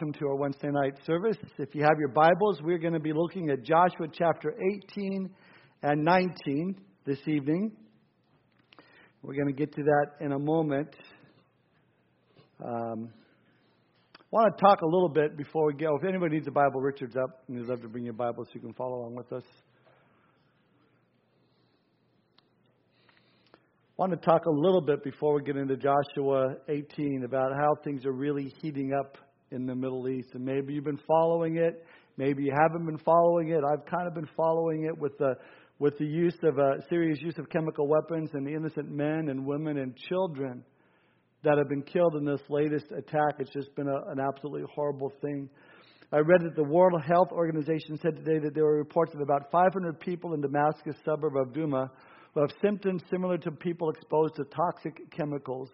welcome to our Wednesday night service. If you have your Bibles, we're going to be looking at Joshua chapter 18 and 19 this evening. We're going to get to that in a moment. Um, I want to talk a little bit before we go. If anybody needs a Bible, Richard's up, and he'd love to bring you a Bible so you can follow along with us. I want to talk a little bit before we get into Joshua 18 about how things are really heating up in the Middle East. And maybe you've been following it, maybe you haven't been following it. I've kind of been following it with the with the use of a serious use of chemical weapons and the innocent men and women and children that have been killed in this latest attack. It's just been a, an absolutely horrible thing. I read that the World Health Organization said today that there were reports of about 500 people in Damascus suburb of Duma who have symptoms similar to people exposed to toxic chemicals.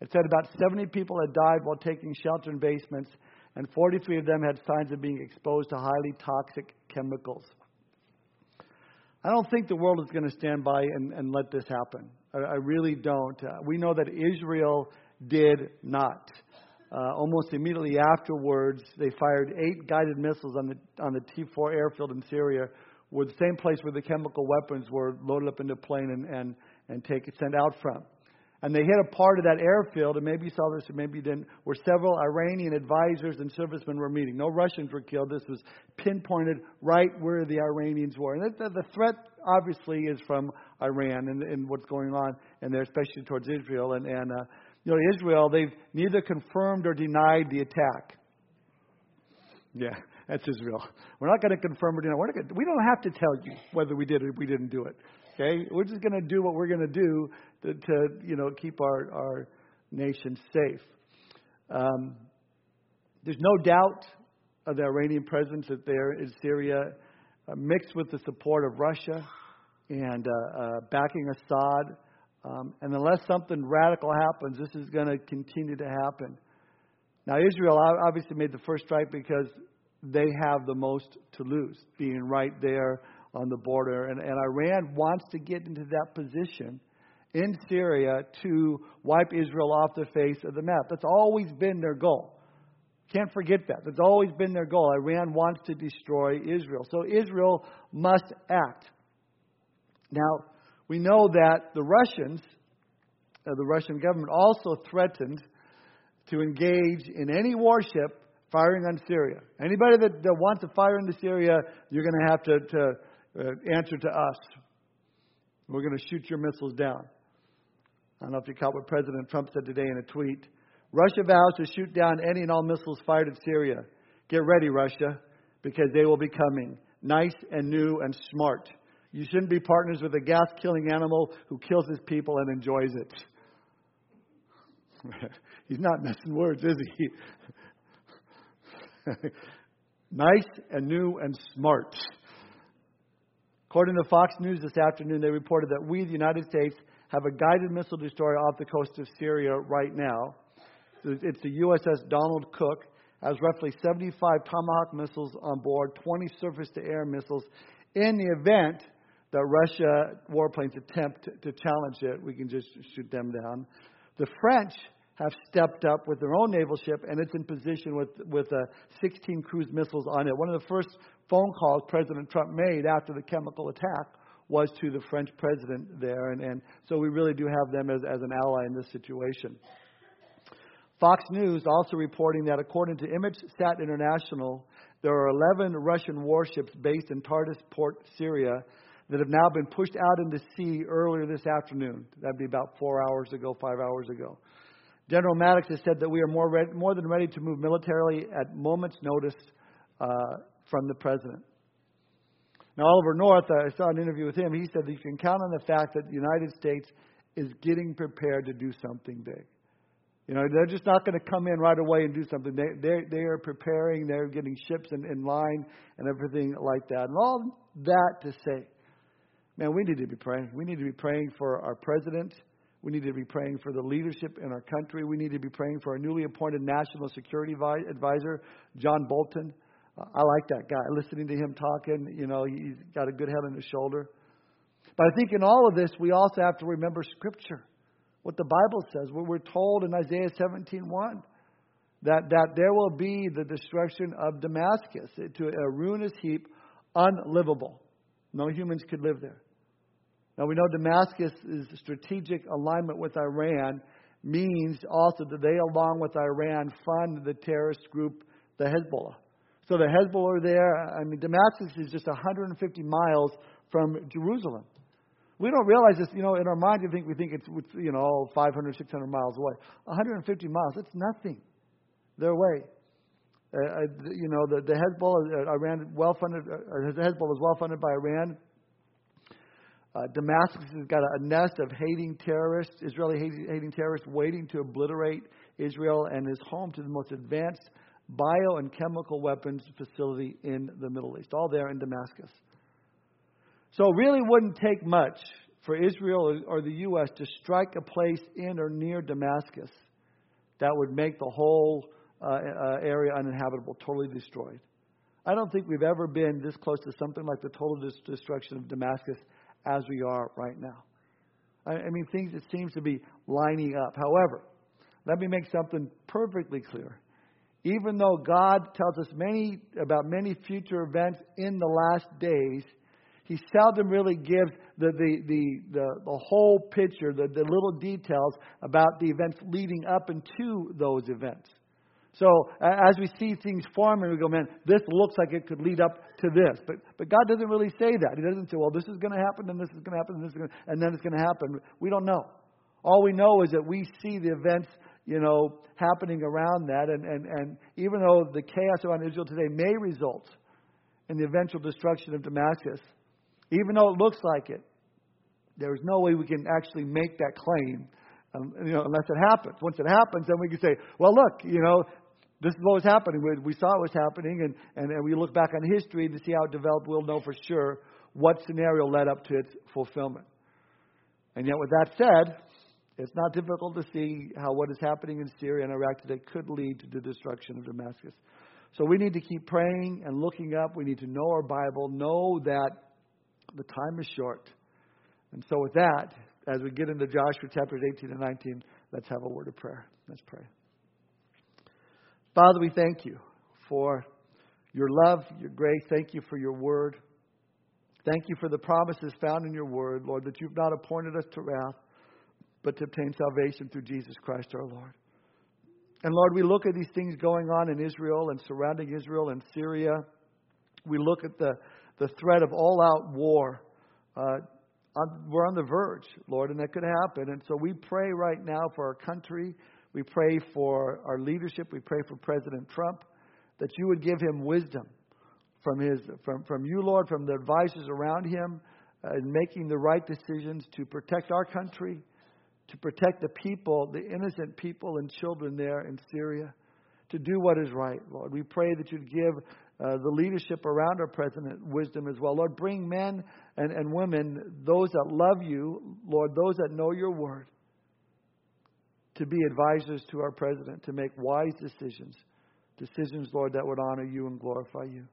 It said about 70 people had died while taking shelter in basements, and 43 of them had signs of being exposed to highly toxic chemicals. I don't think the world is going to stand by and, and let this happen. I, I really don't. Uh, we know that Israel did not. Uh, almost immediately afterwards, they fired eight guided missiles on the on the T4 airfield in Syria, were the same place where the chemical weapons were loaded up into a plane and, and, and take, sent out from. And they hit a part of that airfield, and maybe you saw this or maybe you didn't, where several Iranian advisors and servicemen were meeting. No Russians were killed. This was pinpointed right where the Iranians were. And the, the threat, obviously, is from Iran and, and what's going on in there, especially towards Israel. And, and uh, you know, Israel, they've neither confirmed or denied the attack. Yeah. That's Israel. We're not going to confirm or deny. We're not gonna, we don't have to tell you whether we did or we didn't do it. Okay? We're just going to do what we're going to do to, to, you know, keep our, our nation safe. Um, there's no doubt of the Iranian presence there in Syria, uh, mixed with the support of Russia and uh, uh, backing Assad. Um, and unless something radical happens, this is going to continue to happen. Now, Israel obviously made the first strike because they have the most to lose, being right there on the border. And, and Iran wants to get into that position in Syria to wipe Israel off the face of the map. That's always been their goal. Can't forget that. That's always been their goal. Iran wants to destroy Israel. So Israel must act. Now, we know that the Russians, uh, the Russian government, also threatened to engage in any warship firing on Syria. Anybody that, that wants to fire into Syria, you're going to have to, to uh, answer to us. We're going to shoot your missiles down. I don't know if you caught what President Trump said today in a tweet. Russia vows to shoot down any and all missiles fired at Syria. Get ready, Russia, because they will be coming. Nice and new and smart. You shouldn't be partners with a gas killing animal who kills his people and enjoys it. He's not messing words, is he? nice and new and smart. According to Fox News this afternoon, they reported that we, the United States, have a guided missile destroyer off the coast of Syria right now. It's the USS Donald Cook. Has roughly 75 Tomahawk missiles on board, 20 surface to air missiles. In the event that Russia warplanes attempt to challenge it, we can just shoot them down. The French have stepped up with their own naval ship, and it's in position with, with uh, 16 cruise missiles on it. One of the first phone calls President Trump made after the chemical attack was to the French president there, and, and so we really do have them as, as an ally in this situation. Fox News also reporting that according to ImageSat International, there are 11 Russian warships based in Tartus Port, Syria, that have now been pushed out into sea earlier this afternoon. That'd be about four hours ago, five hours ago. General Mattis has said that we are more, ready, more than ready to move militarily at moment's notice uh, from the president. Now, Oliver North, uh, I saw an interview with him. He said that you can count on the fact that the United States is getting prepared to do something big. You know, they're just not going to come in right away and do something. They, they, they are preparing, they're getting ships in, in line and everything like that. And all that to say, man, we need to be praying. We need to be praying for our president we need to be praying for the leadership in our country. We need to be praying for our newly appointed National Security Advisor, John Bolton. I like that guy. Listening to him talking, you know, he's got a good head on his shoulder. But I think in all of this, we also have to remember Scripture, what the Bible says. What we're told in Isaiah 17:1 that, that there will be the destruction of Damascus to a ruinous heap, unlivable. No humans could live there. Now we know Damascus is strategic alignment with Iran means also that they, along with Iran, fund the terrorist group, the Hezbollah. So the Hezbollah are there. I mean, Damascus is just 150 miles from Jerusalem. We don't realize this, you know, in our mind, you think we think it's, you know, 500, 600 miles away. 150 miles, it's nothing their way. Uh, uh you know, the, the Hezbollah, uh, Iran, well funded, uh, Hezbollah is well funded by Iran. Uh, Damascus has got a, a, nest of hating terrorists, Israeli hating, hating terrorists, waiting to obliterate Israel, and is home to the most advanced bio and chemical weapons facility in the Middle East, all there in Damascus. So it really wouldn't take much for Israel or the U.S. to strike a place in or near Damascus that would make the whole uh, uh, area uninhabitable, totally destroyed. I don't think we've ever been this close to something like the total destruction of Damascus as we are right now. I, I mean, things that seems to be lining up. However, let me make something perfectly clear. Even though God tells us many about many future events in the last days, he seldom really gives the, the, the, the, the whole picture, the, the little details about the events leading up into those events. So as we see things forming, we go, man, this looks like it could lead up to this. But, but God doesn't really say that. He doesn't say, well, this is going to happen, and this is going to happen, and, this is going to, and then it's going to happen. We don't know. All we know is that we see the events, you know, happening around that. And, and, and even though the chaos around Israel today may result in the eventual destruction of Damascus, even though it looks like it, there is no way we can actually make that claim um, you know, unless it happens. Once it happens, then we can say, well, look, you know, this is what was happening. We, we saw it was happening, and, and, and we look back on history to see how it developed. We'll know for sure what scenario led up to its fulfillment. And yet, with that said, it's not difficult to see how what is happening in Syria and Iraq today could lead to the destruction of Damascus. So we need to keep praying and looking up. We need to know our Bible, know that the time is short. And so, with that, as we get into Joshua chapters 18 and 19, let's have a word of prayer. Let's pray. Father, we thank you for your love, your grace. Thank you for your word. Thank you for the promises found in your word, Lord, that you've not appointed us to wrath, but to obtain salvation through Jesus Christ our Lord. And Lord, we look at these things going on in Israel and surrounding Israel and Syria. We look at the, the threat of all out war. Uh, on, we're on the verge, Lord, and that could happen. And so we pray right now for our country. We pray for our leadership. We pray for President Trump that you would give him wisdom from, his, from, from you, Lord, from the advisors around him uh, in making the right decisions to protect our country, to protect the people, the innocent people and children there in Syria, to do what is right, Lord. We pray that you'd give uh, the leadership around our president wisdom as well. Lord, bring men and, and women, those that love you, Lord, those that know your word, to be advisors to our president, to make wise decisions. Decisions, Lord, that would honor you and glorify you.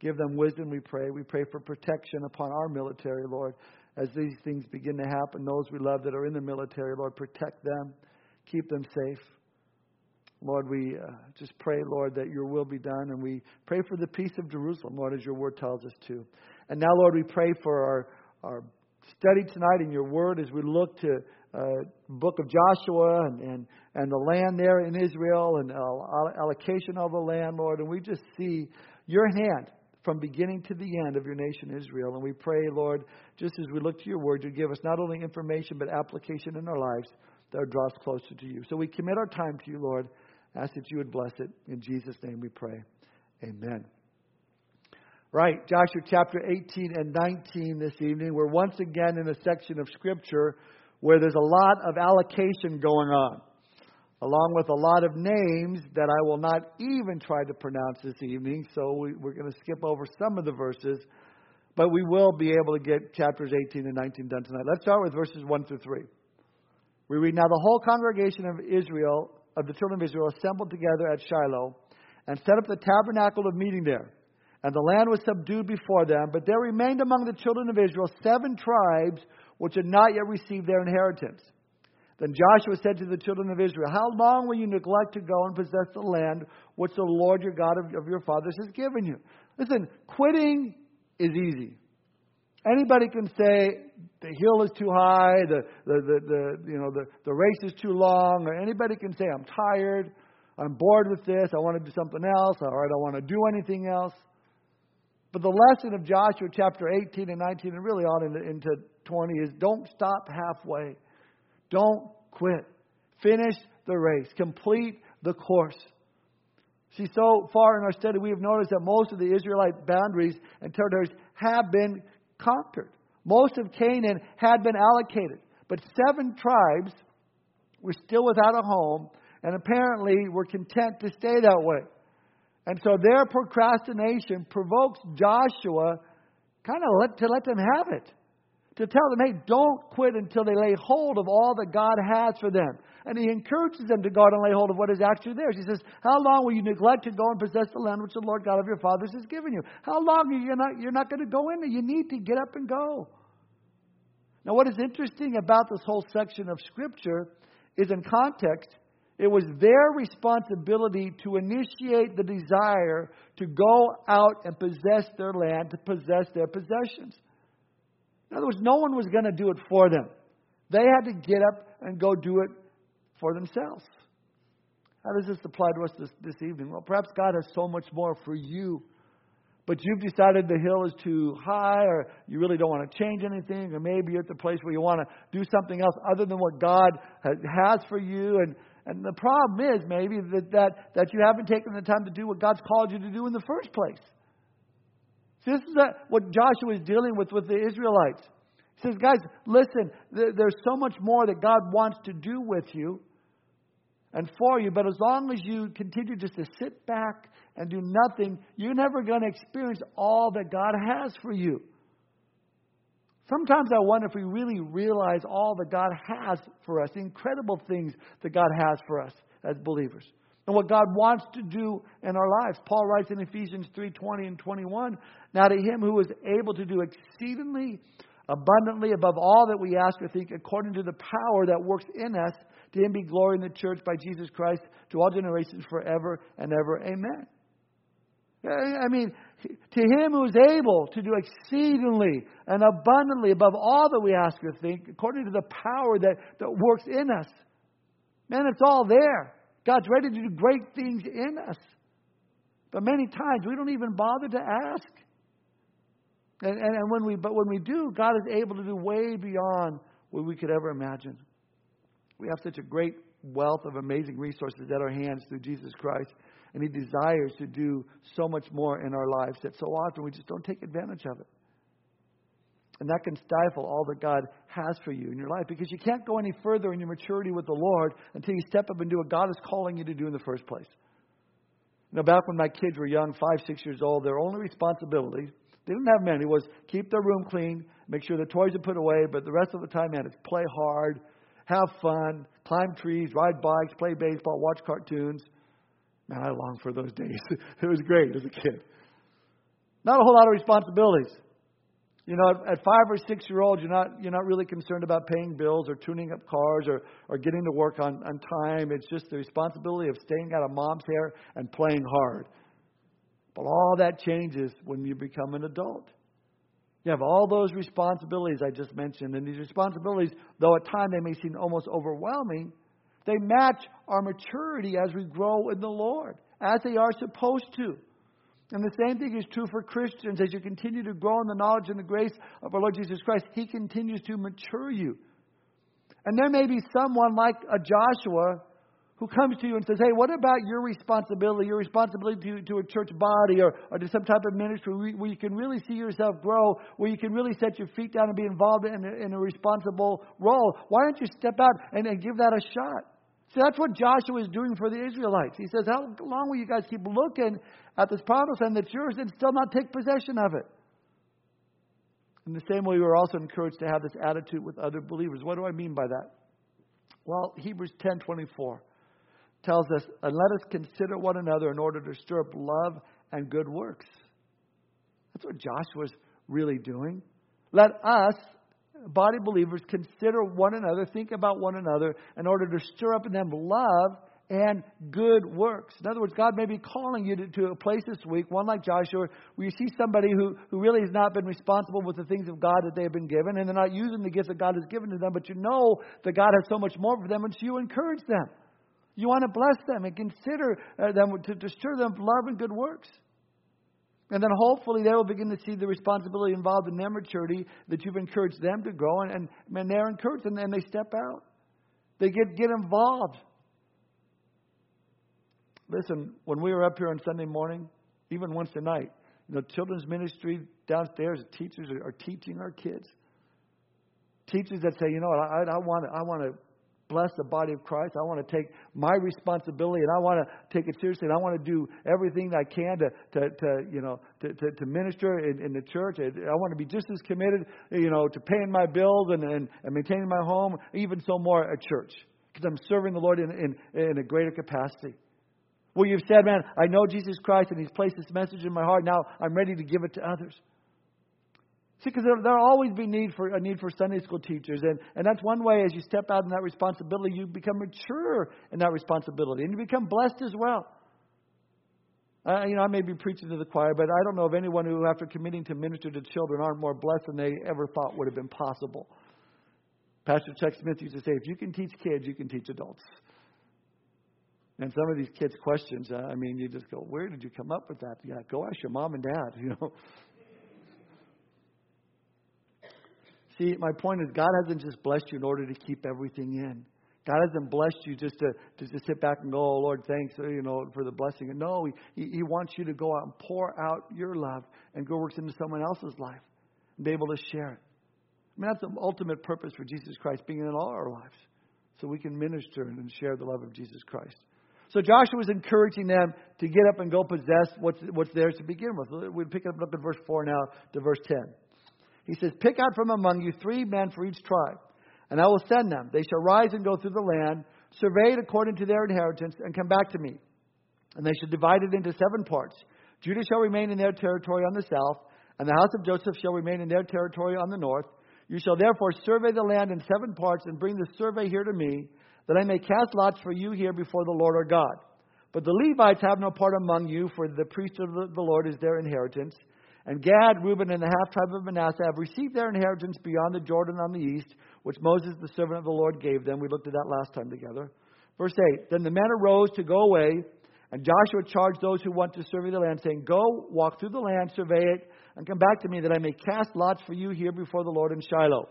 Give them wisdom, we pray. We pray for protection upon our military, Lord, as these things begin to happen. Those we love that are in the military, Lord, protect them, keep them safe. Lord, we uh, just pray, Lord, that your will be done. And we pray for the peace of Jerusalem, Lord, as your word tells us to. And now, Lord, we pray for our, our study tonight in your word as we look to uh, book of Joshua and, and, and the land there in Israel and allocation of the land, Lord. And we just see your hand from beginning to the end of your nation Israel. And we pray, Lord, just as we look to your word, you give us not only information but application in our lives that draws closer to you. So we commit our time to you, Lord. Ask that you would bless it. In Jesus' name we pray. Amen. Right, Joshua chapter 18 and 19 this evening. We're once again in a section of Scripture where there's a lot of allocation going on, along with a lot of names that I will not even try to pronounce this evening. So we, are going to skip over some of the verses, but we will be able to get chapters 18 and 19 done tonight. Let's start with verses 1 through 3. We read Now the whole congregation of Israel of the children of Israel assembled together at Shiloh and set up the tabernacle of meeting there. And the land was subdued before them, but there remained among the children of Israel seven tribes which had not yet received their inheritance. Then Joshua said to the children of Israel, How long will you neglect to go and possess the land which the Lord your God of, of your fathers has given you? Listen, quitting is easy. Anybody can say the hill is too high, the, the, the, the, you know, the, the race is too long, or anybody can say, I'm tired, I'm bored with this, I want to do something else, or I don't want to do anything else. But the lesson of Joshua chapter 18 and 19, and really on into, into 20, is don't stop halfway. Don't quit. Finish the race. Complete the course. See, so far in our study, we have noticed that most of the Israelite boundaries and territories have been conquered. Most of Canaan had been allocated, but seven tribes were still without a home and apparently were content to stay that way. And so their procrastination provokes Joshua kind of let, to let them have it. To tell them, hey, don't quit until they lay hold of all that God has for them. And he encourages them to go out and lay hold of what is actually theirs. He says, How long will you neglect to go and possess the land which the Lord God of your fathers has given you? How long are you not, you're not going to go in there? You need to get up and go. Now, what is interesting about this whole section of Scripture is in context, it was their responsibility to initiate the desire to go out and possess their land, to possess their possessions. In other words, no one was going to do it for them. They had to get up and go do it for themselves. How does this apply to us this, this evening? Well, perhaps God has so much more for you, but you've decided the hill is too high, or you really don't want to change anything, or maybe you're at the place where you want to do something else other than what God has for you. And, and the problem is maybe that, that, that you haven't taken the time to do what God's called you to do in the first place. See, this is a, what Joshua is dealing with with the Israelites. He says, guys, listen, there's so much more that God wants to do with you and for you. But as long as you continue just to sit back and do nothing, you're never going to experience all that God has for you. Sometimes I wonder if we really realize all that God has for us, the incredible things that God has for us as believers, and what God wants to do in our lives. Paul writes in Ephesians 3:20 and 21, "Now to him who is able to do exceedingly abundantly above all that we ask or think, according to the power that works in us, to him be glory in the church by Jesus Christ to all generations forever and ever. Amen. I mean, to him who is able to do exceedingly and abundantly above all that we ask or think, according to the power that, that works in us. Man, it's all there. God's ready to do great things in us. But many times we don't even bother to ask. And, and, and when we, but when we do, God is able to do way beyond what we could ever imagine. We have such a great wealth of amazing resources at our hands through Jesus Christ. And He desires to do so much more in our lives that so often we just don't take advantage of it. And that can stifle all that God has for you in your life because you can't go any further in your maturity with the Lord until you step up and do what God is calling you to do in the first place. You know, back when my kids were young, five, six years old, their only responsibility, they didn't have many, was keep their room clean, make sure the toys are put away, but the rest of the time, man, it's play hard, have fun, climb trees, ride bikes, play baseball, watch cartoons. Man, I long for those days. it was great as a kid. Not a whole lot of responsibilities. You know, at, five or six year olds, you're not you're not really concerned about paying bills or tuning up cars or, or getting to work on, on time. It's just the responsibility of staying out of mom's hair and playing hard. But all that changes when you become an adult. You have all those responsibilities I just mentioned, and these responsibilities, though at times they may seem almost overwhelming, they match our maturity as we grow in the Lord, as they are supposed to. And the same thing is true for Christians. As you continue to grow in the knowledge and the grace of our Lord Jesus Christ, He continues to mature you. And there may be someone like a Joshua who comes to you and says, Hey, what about your responsibility, your responsibility to, to a church body or, or to some type of ministry where, where you can really see yourself grow, where you can really set your feet down and be involved in a, in a responsible role? Why don't you step out and, and give that a shot? See, that's what Joshua is doing for the Israelites. He says, How long will you guys keep looking at this promised land that's yours and still not take possession of it? In the same way, we are also encouraged to have this attitude with other believers. What do I mean by that? Well, Hebrews 10 24 tells us, and let us consider one another in order to stir up love and good works. That's what Joshua's really doing. Let us, body believers consider one another, think about one another in order to stir up in them love and good works. In other words, God may be calling you to, to, a place this week, one like Joshua, where you see somebody who, who really has not been responsible with the things of God that they have been given, and they're not using the gifts that God has given to them, but you know that God has so much more for them, and so you encourage them. You want to bless them and consider uh, them to, to stir them love and good works. And then hopefully they will begin to see the responsibility involved in their maturity that you've encouraged them to grow, and, and, and they're encouraged, and then they step out. They get, get involved. Listen, when we were up here on Sunday morning, even a night, you know, children's ministry downstairs, teachers are, are teaching our kids. Teachers that say, you know, I, I want to, I want to bless the body of Christ. I want to take my responsibility and I want to take it seriously. And I want to do everything I can to, to, to you know, to, to, to minister in, in the church. I want to be just as committed, you know, to paying my bills and, and, and maintaining my home, even so more at church. Because I'm serving the Lord in, in, in a greater capacity. Where you've said, man, I know Jesus Christ and He's placed this message in my heart. Now I'm ready to give it to others. See, because there, there'll always be need for a need for Sunday school teachers, and, and that's one way as you step out in that responsibility, you become mature in that responsibility, and you become blessed as well. Uh, you know, I may be preaching to the choir, but I don't know of anyone who, after committing to minister to children, aren't more blessed than they ever thought would have been possible. Pastor Chuck Smith used to say, "If you can teach kids, you can teach adults." And some of these kids' questions, uh, I mean, you just go, "Where did you come up with that?" Yeah, go ask your mom and dad. You know. See, my point is, God hasn't just blessed you in order to keep everything in. God hasn't blessed you just to just to sit back and go, "Oh Lord, thanks, uh, you know, for the blessing." No, he, he wants you to go out and pour out your love and go works into someone else's life and be able to share it. I mean, that's the ultimate purpose for Jesus Christ being in all our lives, so we can minister and share the love of Jesus Christ. So Joshua was encouraging them to get up and go possess what's what's theirs to begin with. We pick it up at verse four now to verse ten. He says, Pick out from among you three men for each tribe, and I will send them. They shall rise and go through the land, survey it according to their inheritance, and come back to me. And they shall divide it into seven parts. Judah shall remain in their territory on the south, and the house of Joseph shall remain in their territory on the north. You shall therefore survey the land in seven parts, and bring the survey here to me, that I may cast lots for you here before the Lord our God. But the Levites have no part among you, for the priesthood of the Lord is their inheritance. And Gad, Reuben, and the half tribe of Manasseh have received their inheritance beyond the Jordan on the east, which Moses, the servant of the Lord, gave them. We looked at that last time together. Verse 8 Then the men arose to go away, and Joshua charged those who went to survey the land, saying, Go, walk through the land, survey it, and come back to me, that I may cast lots for you here before the Lord in Shiloh.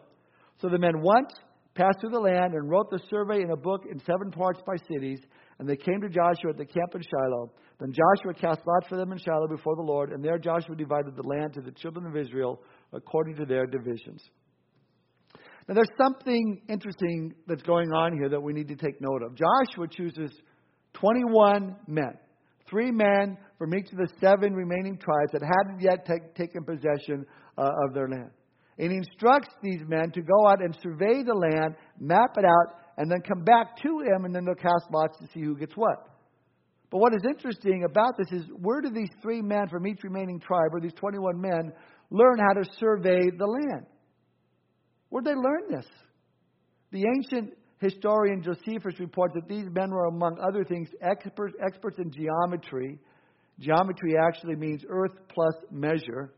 So the men went, passed through the land, and wrote the survey in a book in seven parts by cities. And they came to Joshua at the camp in Shiloh. Then Joshua cast lots for them in Shiloh before the Lord, and there Joshua divided the land to the children of Israel according to their divisions. Now, there's something interesting that's going on here that we need to take note of. Joshua chooses 21 men, three men from each of the seven remaining tribes that hadn't yet take, taken possession uh, of their land. And he instructs these men to go out and survey the land, map it out, and then come back to him, and then they'll cast lots to see who gets what. But what is interesting about this is where do these three men from each remaining tribe, or these 21 men, learn how to survey the land? Where did they learn this? The ancient historian Josephus reports that these men were, among other things, experts, experts in geometry. Geometry actually means earth plus measure.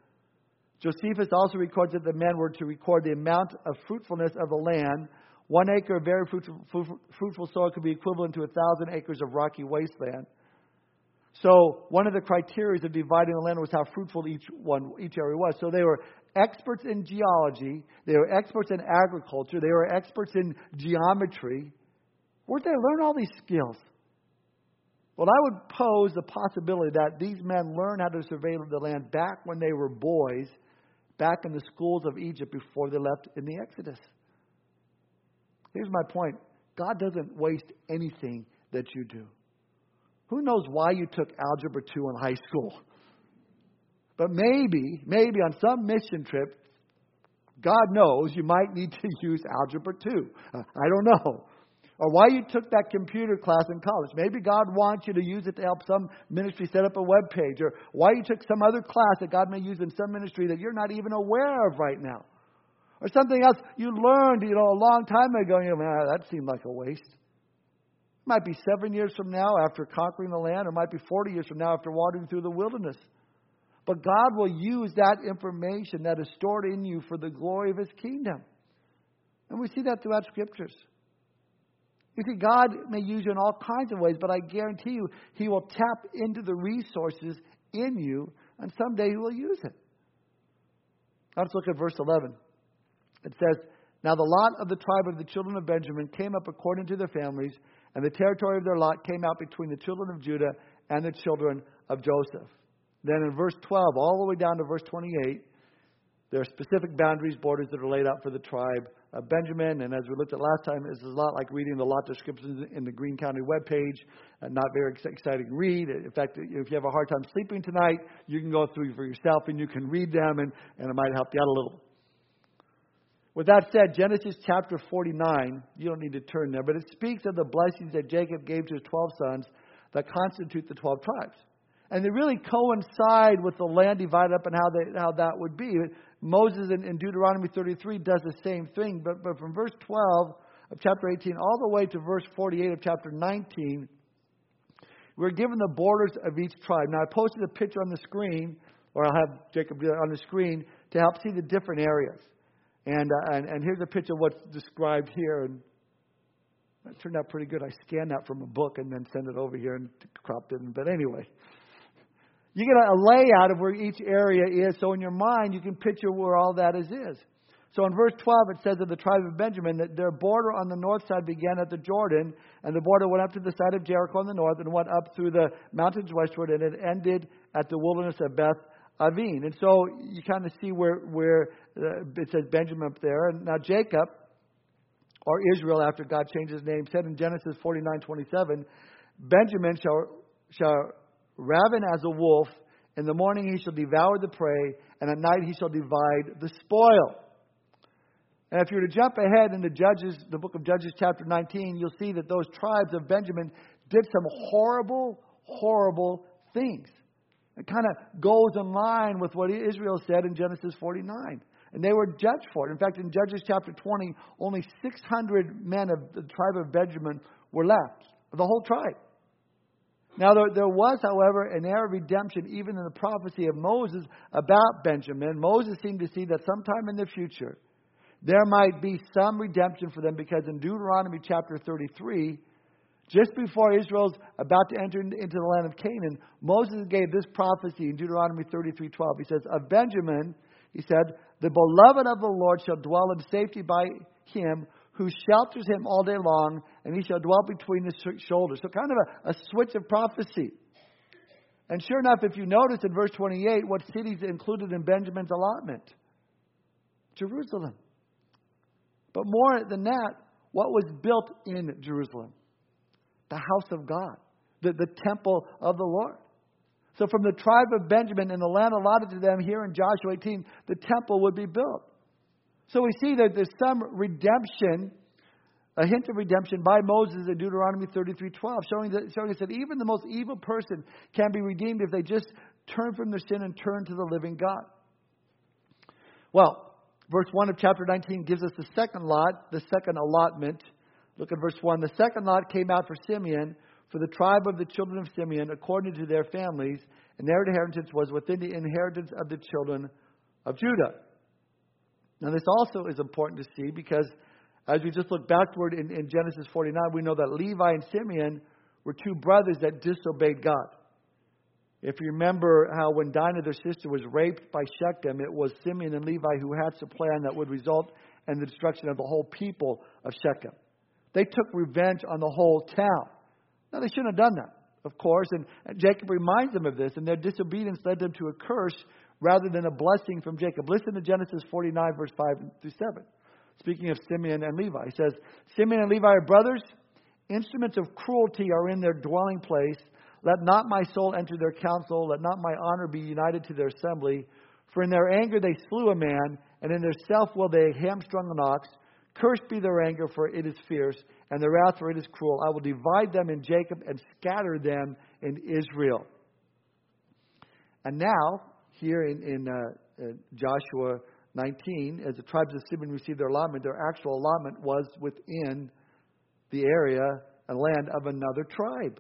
Josephus also records that the men were to record the amount of fruitfulness of the land. One acre of very fruitful, fruitful soil could be equivalent to a thousand acres of rocky wasteland. So one of the criteria of dividing the land was how fruitful each one, each area was. So they were experts in geology, they were experts in agriculture, they were experts in geometry. Where'd they learn all these skills? Well, I would pose the possibility that these men learned how to survey the land back when they were boys, back in the schools of Egypt before they left in the Exodus. Here's my point God doesn't waste anything that you do. Who knows why you took Algebra 2 in high school? But maybe, maybe on some mission trip, God knows you might need to use Algebra 2. I don't know. Or why you took that computer class in college. Maybe God wants you to use it to help some ministry set up a web page. Or why you took some other class that God may use in some ministry that you're not even aware of right now. Or something else you learned, you know, a long time ago, and you know, man, that seemed like a waste. It might be seven years from now after conquering the land, or it might be 40 years from now after wandering through the wilderness. But God will use that information that is stored in you for the glory of His kingdom. And we see that throughout scriptures. You see, God may use you in all kinds of ways, but I guarantee you, He will tap into the resources in you, and someday He will use it. Now Let's look at verse 11. It says, Now the lot of the tribe of the children of Benjamin came up according to their families, and the territory of their lot came out between the children of Judah and the children of Joseph. Then in verse 12, all the way down to verse 28, there are specific boundaries, borders that are laid out for the tribe of Benjamin. And as we looked at last time, this is a lot like reading the lot descriptions in the Greene County webpage. Uh, not very exciting read. In fact, if you have a hard time sleeping tonight, you can go through for yourself and you can read them, and, and it might help you out a little. With that said, Genesis chapter 49, you don't need to turn there, but it speaks of the blessings that Jacob gave to his 12 sons that constitute the 12 tribes. And they really coincide with the land divided up and how, they, how that would be. Moses in, in Deuteronomy 33 does the same thing, but, but from verse 12 of chapter 18 all the way to verse 48 of chapter 19, we're given the borders of each tribe. Now, I posted a picture on the screen, or I'll have Jacob on the screen to help see the different areas. And, uh, and, and here's a picture of what's described here. And it turned out pretty good. I scanned that from a book and then sent it over here and cropped it. But anyway, you get a layout of where each area is, so in your mind you can picture where all that is is. So in verse 12 it says of the tribe of Benjamin that their border on the north side began at the Jordan, and the border went up to the side of Jericho on the north, and went up through the mountains westward, and it ended at the wilderness of Beth Aven. And so you kind of see where where uh, it says Benjamin up there. And now Jacob, or Israel, after God changed his name, said in Genesis 49:27, Benjamin shall shall raven as a wolf. In the morning he shall devour the prey, and at night he shall divide the spoil. And if you were to jump ahead into Judges, the book of Judges, chapter 19, you'll see that those tribes of Benjamin did some horrible, horrible things. It kind of goes in line with what Israel said in Genesis 49. And they were judged for it. In fact, in Judges chapter 20, only 600 men of the tribe of Benjamin were left, the whole tribe. Now, there, there was, however, an era of redemption even in the prophecy of Moses about Benjamin. Moses seemed to see that sometime in the future there might be some redemption for them because in Deuteronomy chapter 33, just before Israel's about to enter into the land of Canaan, Moses gave this prophecy in Deuteronomy 33:12. He says, "Of Benjamin, he said, the beloved of the Lord shall dwell in safety by him who shelters him all day long, and he shall dwell between his shoulders. So, kind of a, a switch of prophecy. And sure enough, if you notice in verse 28, what cities included in Benjamin's allotment? Jerusalem. But more than that, what was built in Jerusalem? The house of God, the, the temple of the Lord. So, from the tribe of Benjamin and the land allotted to them here in Joshua 18, the temple would be built. So we see that there's some redemption, a hint of redemption by Moses in Deuteronomy 33:12, showing that showing us that even the most evil person can be redeemed if they just turn from their sin and turn to the living God. Well, verse 1 of chapter 19 gives us the second lot, the second allotment. Look at verse 1. The second lot came out for Simeon, for the tribe of the children of Simeon, according to their families, and their inheritance was within the inheritance of the children of Judah. Now, this also is important to see because as we just look backward in, in Genesis 49, we know that Levi and Simeon were two brothers that disobeyed God. If you remember how when Dinah, their sister, was raped by Shechem, it was Simeon and Levi who hatched a plan that would result in the destruction of the whole people of Shechem. They took revenge on the whole town. Now, they shouldn't have done that, of course, and, and Jacob reminds them of this, and their disobedience led them to a curse rather than a blessing from Jacob. Listen to Genesis 49, verse 5 through 7. Speaking of Simeon and Levi, he says, Simeon and Levi are brothers. Instruments of cruelty are in their dwelling place. Let not my soul enter their council. Let not my honor be united to their assembly. For in their anger they slew a man, and in their self will they hamstrung an ox. Cursed be their anger, for it is fierce, and their wrath, for it is cruel. I will divide them in Jacob and scatter them in Israel. And now, here in, in uh, uh, Joshua 19, as the tribes of Simeon received their allotment, their actual allotment was within the area and land of another tribe.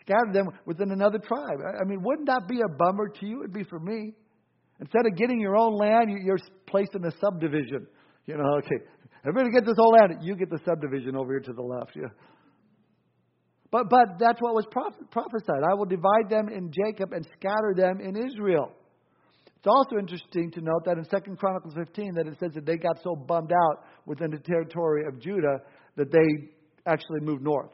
Scattered them within another tribe. I mean, wouldn't that be a bummer to you? It'd be for me. Instead of getting your own land, you're placed in a subdivision. You know, okay, everybody get this whole land. You get the subdivision over here to the left. Yeah. But, but that's what was prophesied. I will divide them in Jacob and scatter them in Israel. It's also interesting to note that in 2 Chronicles 15 that it says that they got so bummed out within the territory of Judah that they actually moved north.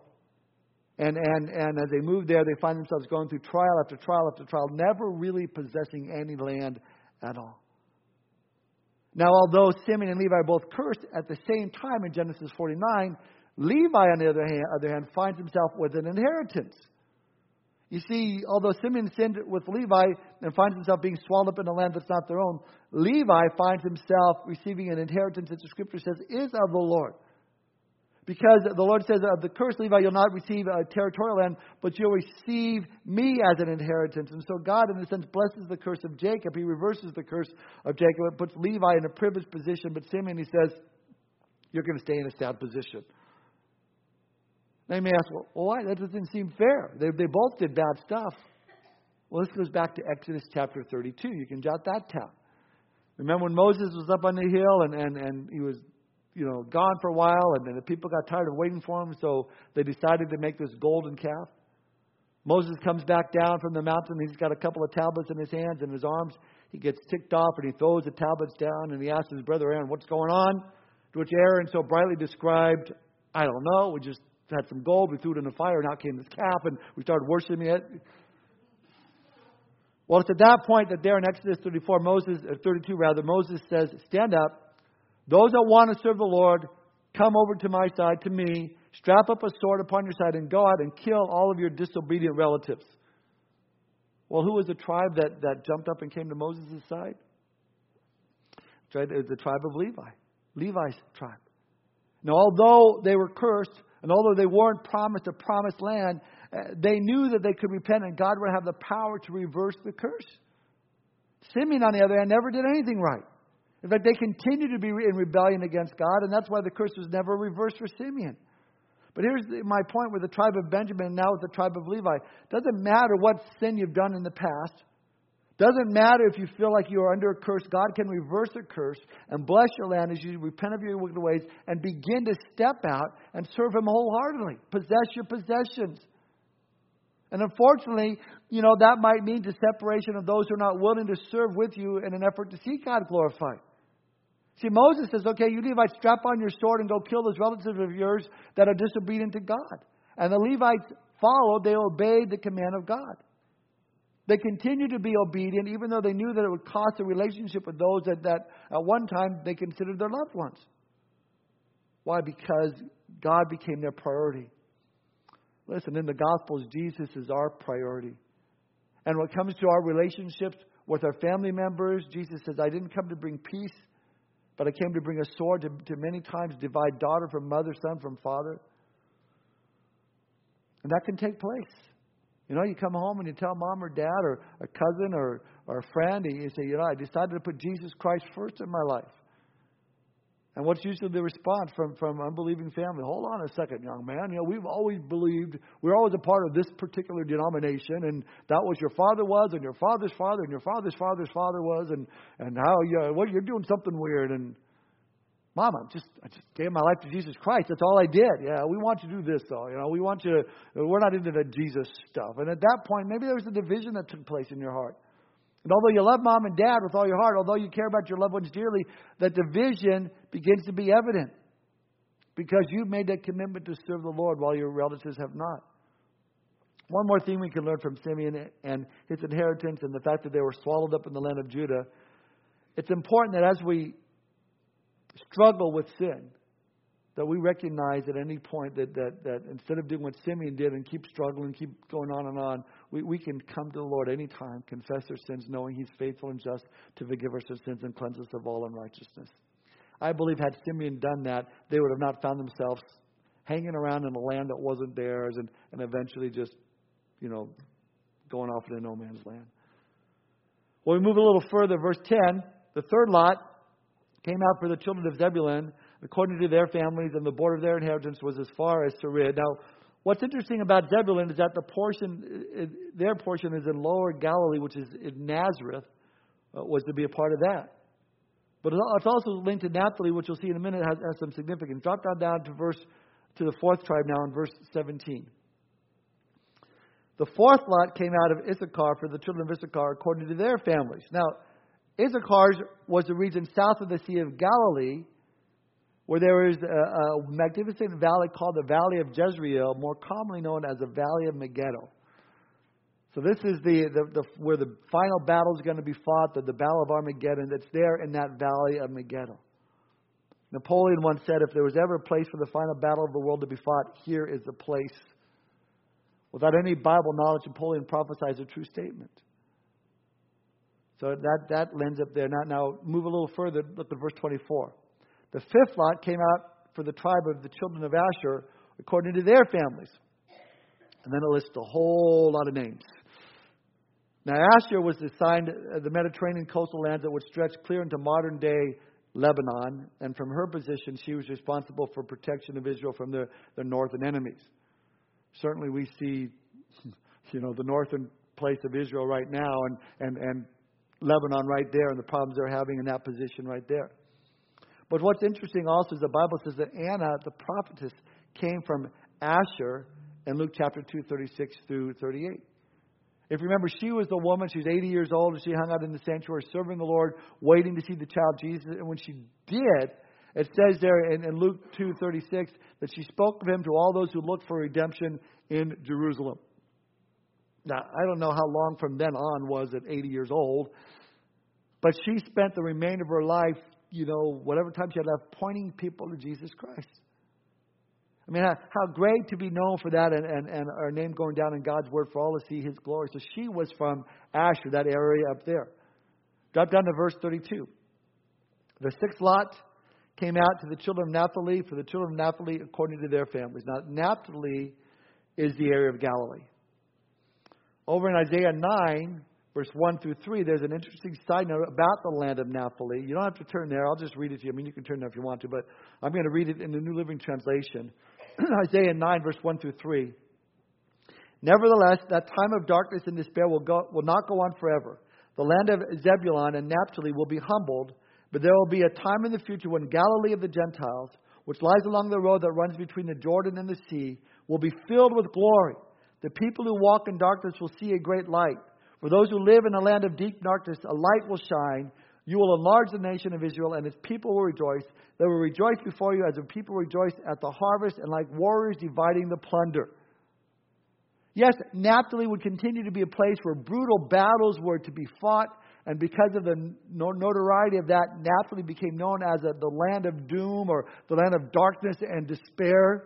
And, and, and as they move there, they find themselves going through trial after trial after trial, never really possessing any land at all. Now, although Simeon and Levi are both cursed at the same time in Genesis 49, Levi, on the other hand, other hand finds himself with an inheritance. You see, although Simeon sinned with Levi and finds himself being swallowed up in a land that's not their own, Levi finds himself receiving an inheritance that the scripture says is of the Lord. Because the Lord says, of the curse, Levi, you'll not receive a territorial land, but you'll receive me as an inheritance. And so God, in a sense, blesses the curse of Jacob. He reverses the curse of Jacob and puts Levi in a privileged position. But Simeon, he says, you're going to stay in a sad position. You may ask, well, why? That doesn't seem fair. They, they both did bad stuff. Well, this goes back to Exodus chapter 32. You can jot that down. Remember when Moses was up on the hill and, and, and he was you know, gone for a while, and then the people got tired of waiting for him, so they decided to make this golden calf. Moses comes back down from the mountain. He's got a couple of tablets in his hands and his arms. He gets ticked off and he throws the tablets down and he asks his brother Aaron, What's going on? To which Aaron so brightly described, I don't know. We just had some gold. We threw it in the fire and out came this calf and we started worshiping it. Well, it's at that point that there in Exodus 34, Moses, or 32 rather, Moses says, Stand up, those that want to serve the Lord, come over to my side, to me, strap up a sword upon your side, and go out and kill all of your disobedient relatives. Well, who was the tribe that, that jumped up and came to Moses' side? It was the tribe of Levi, Levi's tribe. Now, although they were cursed, and although they weren't promised a promised land, uh, they knew that they could repent and God would have the power to reverse the curse. Simeon, on the other hand, never did anything right. In fact, they continued to be in rebellion against God, and that's why the curse was never reversed for Simeon. But here's my point with the tribe of Benjamin, and now with the tribe of Levi. Doesn't matter what sin you've done in the past. Doesn't matter if you feel like you are under a curse. God can reverse a curse and bless your land as you repent of your wicked ways and begin to step out and serve Him wholeheartedly. Possess your possessions. And unfortunately, you know, that might mean the separation of those who are not willing to serve with you in an effort to see God glorified. See, Moses says, okay, you Levites, strap on your sword and go kill those relatives of yours that are disobedient to God. And the Levites followed, they obeyed the command of God. They continued to be obedient, even though they knew that it would cost a relationship with those that, that at one time they considered their loved ones. Why? Because God became their priority. Listen, in the Gospels, Jesus is our priority. And when it comes to our relationships with our family members, Jesus says, I didn't come to bring peace, but I came to bring a sword to, to many times divide daughter from mother, son from father. And that can take place. You know, you come home and you tell mom or dad or a cousin or, or a friend, and you say, you know, I decided to put Jesus Christ first in my life. And what's usually the response from, from unbelieving family? Hold on a second, young man. You know, we've always believed, we're always a part of this particular denomination, and that was your father was, and your father's father, and your father's father's father was, and, and how you, well, you're doing something weird. And, Mom, I just, I just gave my life to Jesus Christ. That's all I did. Yeah, we want you to do this, though. You know, we want you to, we're not into the Jesus stuff. And at that point, maybe there was a division that took place in your heart. And although you love mom and dad with all your heart, although you care about your loved ones dearly, that division begins to be evident because you've made that commitment to serve the Lord while your relatives have not. One more thing we can learn from Simeon and his inheritance and the fact that they were swallowed up in the land of Judah. It's important that as we struggle with sin, that we recognize at any point that, that, that instead of doing what Simeon did and keep struggling, keep going on and on, we, we can come to the Lord anytime, confess our sins, knowing He's faithful and just to forgive us our sins and cleanse us of all unrighteousness. I believe had Simeon done that, they would have not found themselves hanging around in a land that wasn't theirs and, and eventually just, you know, going off into no man's land. Well, we move a little further, verse 10 The third lot came out for the children of Zebulun according to their families, and the border of their inheritance was as far as Sarid. Now, what's interesting about Zebulun is that the portion, their portion is in lower Galilee, which is in Nazareth, uh, was to be a part of that. But it's also linked to Naphtali, which you'll see in a minute has, has some significance. Drop down down to verse to the fourth tribe now in verse 17. The fourth lot came out of Issachar for the children of Issachar according to their families. Now, Issachar was the region south of the Sea of Galilee, where there is a, a magnificent valley called the Valley of Jezreel, more commonly known as the Valley of Megiddo. So this is the, the, the where the final battle is going to be fought, the, the Battle of Armageddon. That's there in that Valley of Megiddo. Napoleon once said, if there was ever a place for the final battle of the world to be fought, here is the place. Without any Bible knowledge, Napoleon prophesies a true statement. So that, that lends up there. Now, now, move a little further. Look at verse 24. The fifth lot came out for the tribe of the children of Asher according to their families. And then it lists a whole lot of names. Now, Asher was assigned the Mediterranean coastal lands that would stretch clear into modern day Lebanon, and from her position, she was responsible for protection of Israel from their, their northern enemies. Certainly, we see, you know, the northern place of Israel right now, and, and, and Lebanon right there, and the problems they're having in that position right there. But what's interesting also is the Bible says that Anna, the prophetess, came from Asher in Luke chapter 2, 36 through 38. If you remember, she was the woman, she was 80 years old, and she hung out in the sanctuary serving the Lord, waiting to see the child Jesus. And when she did, it says there in, in Luke 2.36 that she spoke of him to all those who looked for redemption in Jerusalem. Now, I don't know how long from then on was at 80 years old, but she spent the remainder of her life, you know, whatever time she had left, pointing people to Jesus Christ. I mean, how, great to be known for that and, and, and our name going down in God's Word for all to see His glory. So she was from Asher, that area up there. Drop down to verse 32. The sixth lot came out to the children of Naphtali for the children of Naphtali according to their families. Now, Naphtali is the area of Galilee. Over in Isaiah 9, verse 1 through 3, there's an interesting side note about the land of Naphtali. You don't have to turn there. I'll just read it to you. I mean, you can turn there if you want to, but I'm going to read it in the New Living Translation. Isaiah 9, verse 1 through 3. Nevertheless, that time of darkness and despair will, go, will not go on forever. The land of Zebulun and Naphtali will be humbled, but there will be a time in the future when Galilee of the Gentiles, which lies along the road that runs between the Jordan and the sea, will be filled with glory. The people who walk in darkness will see a great light. For those who live in a land of deep darkness, a light will shine. You will enlarge the nation of Israel, and its people will rejoice. They will rejoice before you as the people rejoice at the harvest, and like warriors dividing the plunder. Yes, Naphtali would continue to be a place where brutal battles were to be fought, and because of the notoriety of that, Naphtali became known as the land of doom or the land of darkness and despair.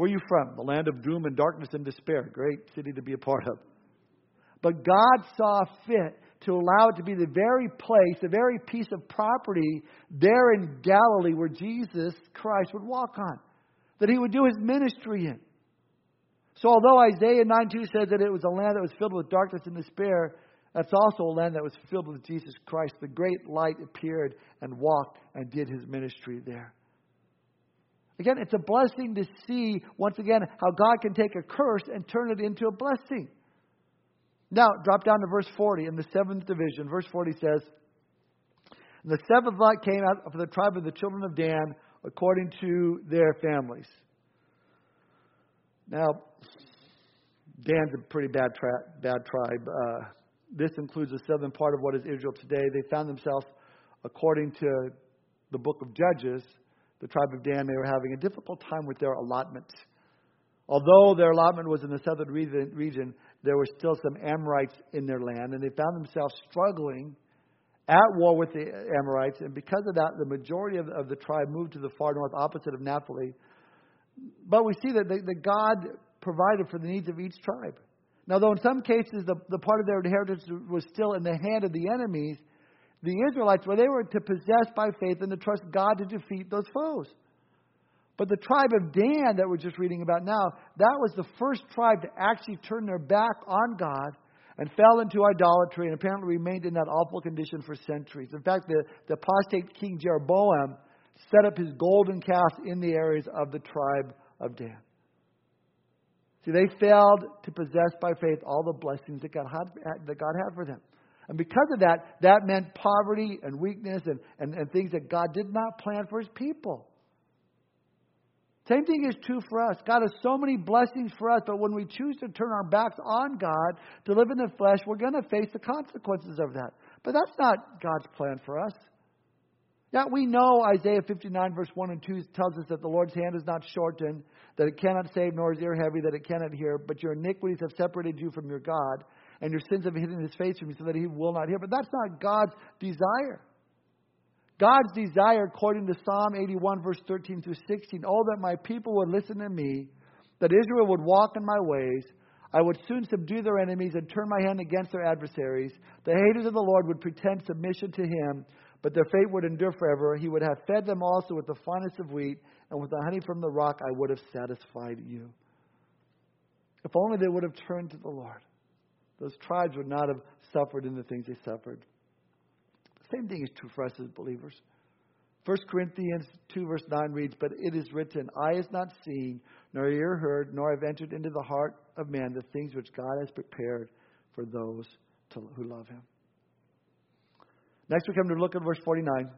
Where are you from? The land of doom and darkness and despair. Great city to be a part of. But God saw fit to allow it to be the very place, the very piece of property there in Galilee where Jesus Christ would walk on, that he would do his ministry in. So, although Isaiah 9 2 says that it was a land that was filled with darkness and despair, that's also a land that was filled with Jesus Christ. The great light appeared and walked and did his ministry there. Again, it's a blessing to see, once again, how God can take a curse and turn it into a blessing. Now, drop down to verse 40 in the seventh division. Verse 40 says, The seventh lot came out of the tribe of the children of Dan according to their families. Now, Dan's a pretty bad, tra- bad tribe. Uh, this includes the southern part of what is Israel today. They found themselves, according to the book of Judges, the tribe of Dan, they were having a difficult time with their allotment. Although their allotment was in the southern region, there were still some Amorites in their land, and they found themselves struggling at war with the Amorites. And because of that, the majority of, of the tribe moved to the far north, opposite of Naphtali. But we see that, the, God provided for the needs of each tribe. Now, though in some cases the, the part of their inheritance was still in the hand of the enemies, the Israelites, well, they were to possess by faith and to trust God to defeat those foes. But the tribe of Dan that we're just reading about now, that was the first tribe to actually turn their back on God and fell into idolatry and apparently remained in that awful condition for centuries. In fact, the, the apostate king Jeroboam set up his golden calf in the areas of the tribe of Dan. See, they failed to possess by faith all the blessings that God had, that God had for them. And because of that, that meant poverty and weakness and, and, and things that God did not plan for his people. Same thing is true for us. God has so many blessings for us, but when we choose to turn our backs on God, to live in the flesh, we're going to face the consequences of that. But that's not God's plan for us. Now, we know Isaiah 59, verse 1 and 2 tells us that the Lord's hand is not shortened, that it cannot save, nor is ear heavy, that it cannot hear, but your iniquities have separated you from your God, and your sins have hidden his face from you so that he will not hear. But that's not God's desire. God's desire, according to Psalm 81, verse 13 through 16, oh, that my people would listen to me, that Israel would walk in my ways. I would soon subdue their enemies and turn my hand against their adversaries. The haters of the Lord would pretend submission to him, but their fate would endure forever. He would have fed them also with the finest of wheat, and with the honey from the rock I would have satisfied you. If only they would have turned to the Lord, those tribes would not have suffered in the things they suffered. Same thing is true for us as believers. 1 Corinthians 2, verse 9 reads, But it is written, Eye has not seen, nor ear heard, nor have entered into the heart of man the things which God has prepared for those to, who love him. Next, we come to look at verse 49.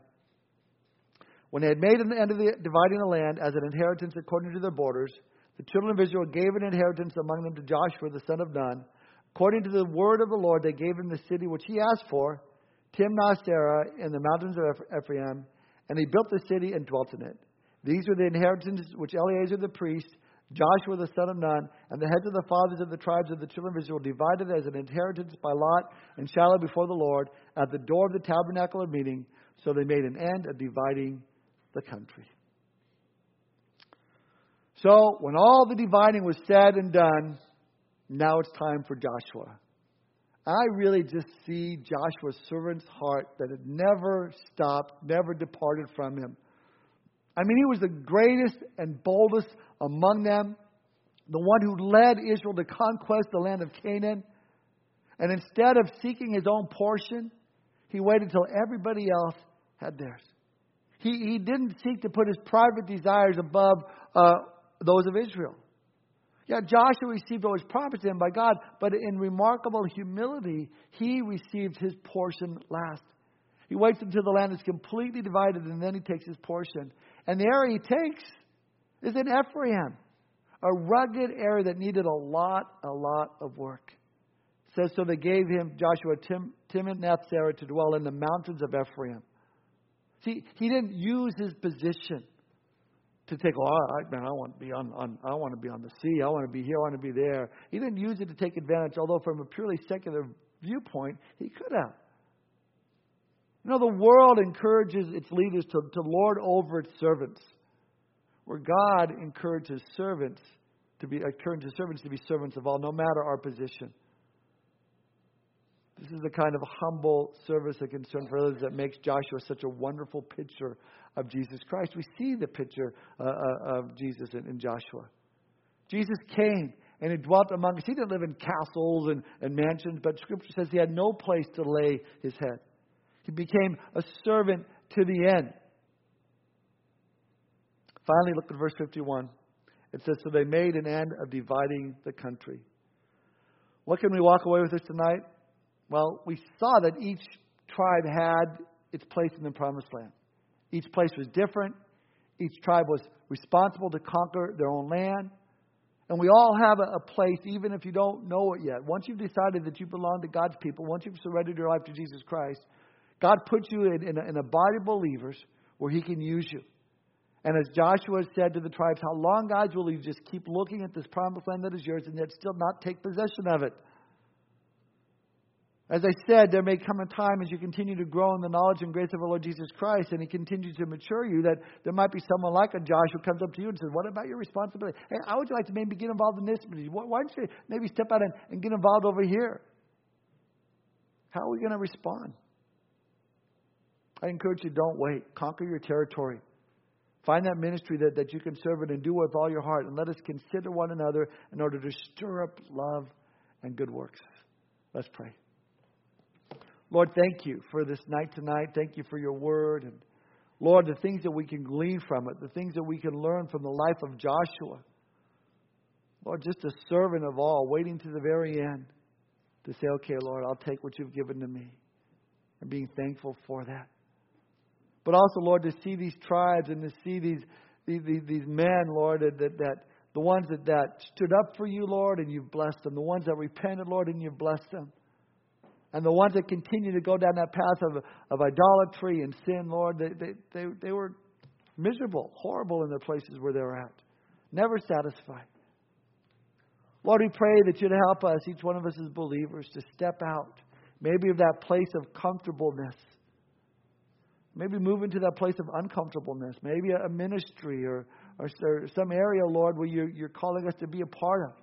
When they had made an end of the, dividing the land as an inheritance according to their borders, the children of Israel gave an inheritance among them to Joshua the son of Nun. According to the word of the Lord, they gave him the city which he asked for Timnath Serah in the mountains of Ephraim, and he built the city and dwelt in it. These were the inheritances which Eleazar the priest, Joshua the son of Nun, and the heads of the fathers of the tribes of the children of Israel divided as an inheritance by lot and Shiloh before the Lord at the door of the tabernacle of meeting. So they made an end of dividing the country. So when all the dividing was said and done, now it's time for Joshua. I really just see Joshua's servant's heart that had never stopped, never departed from him. I mean, he was the greatest and boldest among them, the one who led Israel to conquest the land of Canaan. And instead of seeking his own portion, he waited until everybody else had theirs. He, he didn't seek to put his private desires above uh, those of Israel. Yeah, Joshua received what was promised to by God, but in remarkable humility, he received his portion last. He waits until the land is completely divided and then he takes his portion. And the area he takes is in Ephraim, a rugged area that needed a lot, a lot of work. It says, so they gave him, Joshua, Tim, Timnath Serah to dwell in the mountains of Ephraim. See, he didn't use his position to take, oh, I, man, I want to be on, on, I want to be on the sea. I want to be here. I want to be there. He didn't use it to take advantage, although from a purely secular viewpoint, he could have. You know, the world encourages its leaders to, to lord over its servants, where God encourages servants to be encourages servants to be servants of all, no matter our position. This is the kind of humble service and concern for others that makes Joshua such a wonderful picture of Jesus Christ. We see the picture uh, uh, of Jesus in, in, Joshua. Jesus came and he dwelt among us. He didn't live in castles and, and mansions, but Scripture says he had no place to lay his head. He became a servant to the end. Finally, look at verse 51. It says, So they made an end of dividing the country. What can we walk away with this tonight? Well, we saw that each tribe had its place in the promised land. Each place was different. Each tribe was responsible to conquer their own land. And we all have a, a, place, even if you don't know it yet. Once you've decided that you belong to God's people, once you've surrendered your life to Jesus Christ, God puts you in, in, a, in a body of believers where He can use you. And as Joshua said to the tribes, How long, guys, will you just keep looking at this promised land that is yours and yet still not take possession of it? As I said, there may come a time as you continue to grow in the knowledge and grace of our Lord Jesus Christ and He continues to mature you that there might be someone like a Josh who comes up to you and says, What about your responsibility? Hey, how would you like to maybe get involved in this ministry? Why don't you maybe step out and, and get involved over here? How are we going to respond? I encourage you, don't wait. Conquer your territory. Find that ministry that, that you can serve in and do with all your heart. And let us consider one another in order to stir up love and good works. Let's pray. Lord, thank you for this night tonight. Thank you for your word. And Lord, the things that we can glean from it, the things that we can learn from the life of Joshua. Lord, just a servant of all, waiting to the very end to say, okay, Lord, I'll take what you've given to me. And being thankful for that. But also, Lord, to see these tribes and to see these, these, these men, Lord, that, that, that the ones that, that stood up for you, Lord, and you've blessed them. The ones that repented, Lord, and you've blessed them. And the ones that continue to go down that path of, of idolatry and sin, Lord, they, they, they, they were miserable, horrible in the places where they were at, never satisfied. Lord, we pray that you'd help us, each one of us as believers, to step out, maybe of that place of comfortableness. Maybe move into that place of uncomfortableness, maybe a ministry or, or, some area, Lord, where you're, you're calling us to be a part of.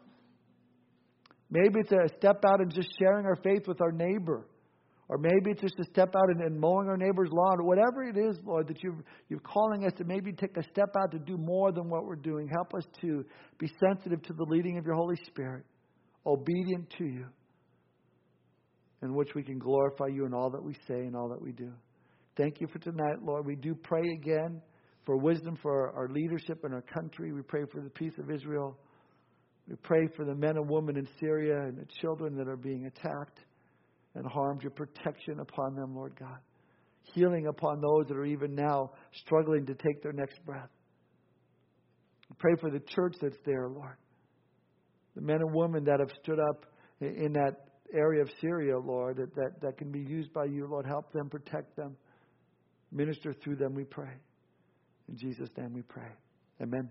Maybe it's a step out and just sharing our faith with our neighbor. Or maybe it's just a step out and, and mowing our neighbor's lawn. Or whatever it is, Lord, that you're, you're calling us to maybe take a step out to do more than what we're doing. Help us to be sensitive to the leading of your Holy Spirit, obedient to you, in which we can glorify you in all that we say and all that we do. Thank you for tonight, Lord. We do pray again for wisdom for our, our leadership in our country. We pray for the peace of Israel. We pray for the men and women in Syria and the children that are being attacked and harmed. Your protection upon them, Lord God. Healing upon those that are even now struggling to take their next breath. We pray for the church that's there, Lord. The men and women that have stood up in that area of Syria, Lord, that, that, that can be used by you, Lord. Help them, protect them, minister through them, we pray. In Jesus' name we pray. Amen.